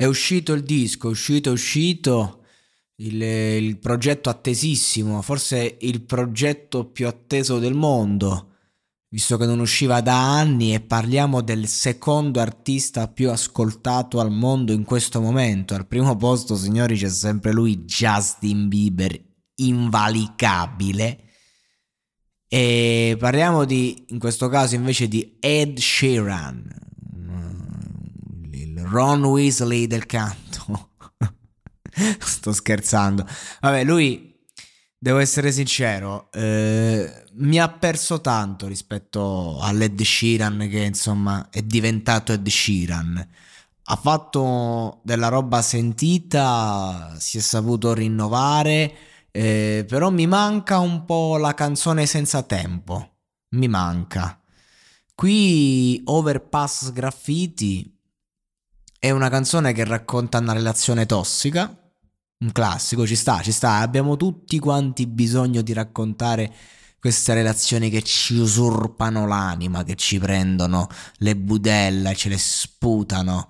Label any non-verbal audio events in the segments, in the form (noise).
È uscito il disco, è uscito, è uscito il, il progetto attesissimo, forse il progetto più atteso del mondo, visto che non usciva da anni e parliamo del secondo artista più ascoltato al mondo in questo momento. Al primo posto, signori, c'è sempre lui, Justin Bieber, invalicabile. E parliamo di, in questo caso invece di Ed Sheeran, Ron Weasley del canto. (laughs) Sto scherzando. Vabbè, lui, devo essere sincero, eh, mi ha perso tanto rispetto all'Ed Sheeran che insomma è diventato Ed Sheeran. Ha fatto della roba sentita, si è saputo rinnovare, eh, però mi manca un po' la canzone senza tempo. Mi manca. Qui Overpass Graffiti è una canzone che racconta una relazione tossica, un classico, ci sta, ci sta, abbiamo tutti quanti bisogno di raccontare queste relazioni che ci usurpano l'anima, che ci prendono le budella, ce le sputano,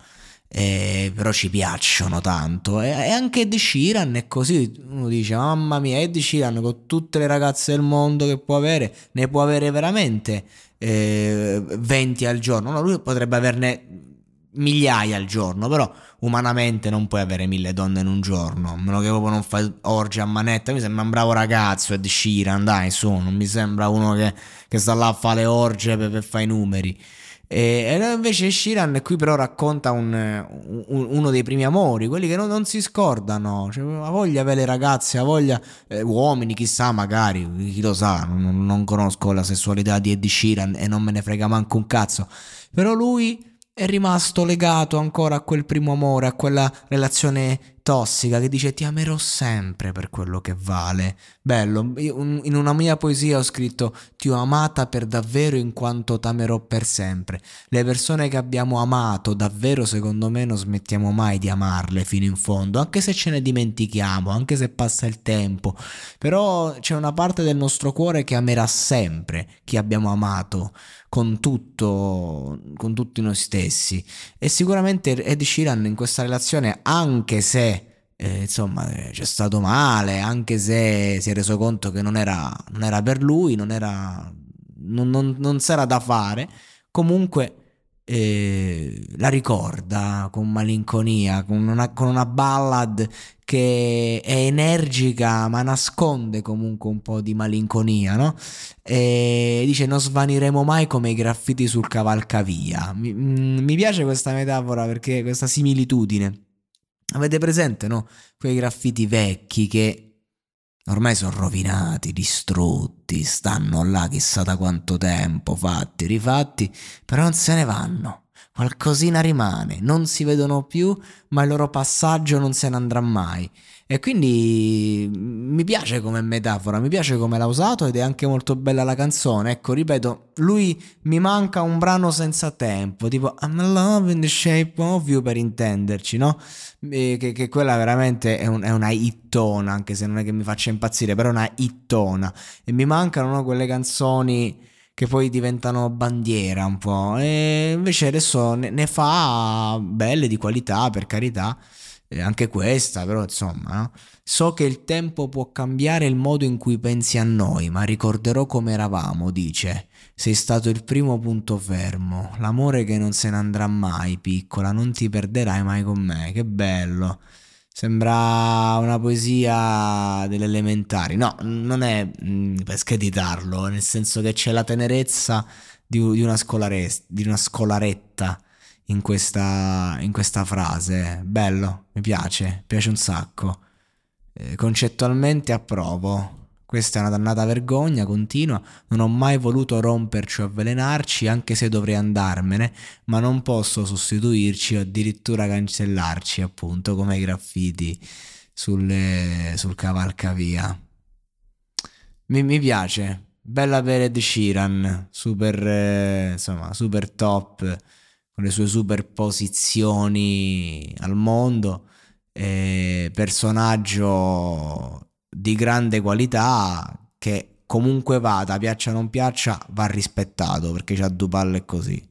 eh, però ci piacciono tanto. E, e anche Ed Sheeran è così, uno dice mamma mia, Ed Sheeran con tutte le ragazze del mondo che può avere, ne può avere veramente eh, 20 al giorno, no, lui potrebbe averne migliaia al giorno, però umanamente non puoi avere mille donne in un giorno, a meno che proprio non fai orge a manetta, mi sembra un bravo ragazzo Ed Sheeran, dai su, non mi sembra uno che, che sta là a fare le orge per, per fare i numeri. E, invece Sheeran qui però racconta un, un, uno dei primi amori, quelli che non, non si scordano, cioè, ha voglia avere ragazze, ha voglia, eh, uomini chissà magari, chi lo sa, non, non conosco la sessualità di Ed Sheeran e non me ne frega manco un cazzo, però lui è rimasto legato ancora a quel primo amore, a quella relazione tossica che dice ti amerò sempre per quello che vale. Bello, in una mia poesia ho scritto ti ho amata per davvero in quanto t'amerò per sempre. Le persone che abbiamo amato davvero secondo me non smettiamo mai di amarle fino in fondo, anche se ce ne dimentichiamo, anche se passa il tempo. Però c'è una parte del nostro cuore che amerà sempre chi abbiamo amato con tutto, con tutti noi stessi. E sicuramente Ed Sheeran in questa relazione, anche se eh, insomma eh, c'è stato male, anche se si è reso conto che non era, non era per lui, non era, non, non, non s'era da fare, comunque eh, la ricorda con malinconia, con una, con una ballad che è energica ma nasconde comunque un po' di malinconia, no? E dice non svaniremo mai come i graffiti sul cavalcavia. Mi, mm, mi piace questa metafora perché questa similitudine. Avete presente, no? Quei graffiti vecchi che ormai sono rovinati, distrutti, stanno là chissà da quanto tempo, fatti, rifatti, però non se ne vanno. Qualcosina rimane, non si vedono più, ma il loro passaggio non se ne andrà mai. E quindi mi piace come metafora, mi piace come l'ha usato ed è anche molto bella la canzone. Ecco, ripeto, lui mi manca un brano senza tempo, tipo I'm in love in the shape of you per intenderci, no? E che, che, quella veramente è, un, è, una hittona, anche se non è che mi faccia impazzire, però è una hittona. E mi mancano no, quelle canzoni che poi diventano bandiera un po'. E invece adesso ne, ne fa belle di qualità, per carità anche questa, però insomma, no? so che il tempo può cambiare il modo in cui pensi a noi, ma ricorderò come eravamo, dice. sei stato il primo punto fermo, l'amore che non se ne andrà mai, piccola, non ti perderai mai con me, che bello. Sembra una poesia delle elementari. No, non è mm, per screditarlo, nel senso che c'è la tenerezza di, di, una, di una scolaretta in questa, in questa frase. Bello, mi piace, piace un sacco. Eh, concettualmente approvo. Questa è una dannata vergogna continua, non ho mai voluto romperci o avvelenarci, anche se dovrei andarmene, ma non posso sostituirci o addirittura cancellarci, appunto, come i graffiti sulle, sul cavalcavia. Mi, mi piace, bella per Ed Sheeran, super, eh, insomma, super top, con le sue superposizioni al mondo, eh, personaggio di grande qualità che comunque vada, piaccia o non piaccia, va rispettato perché c'ha due palle così.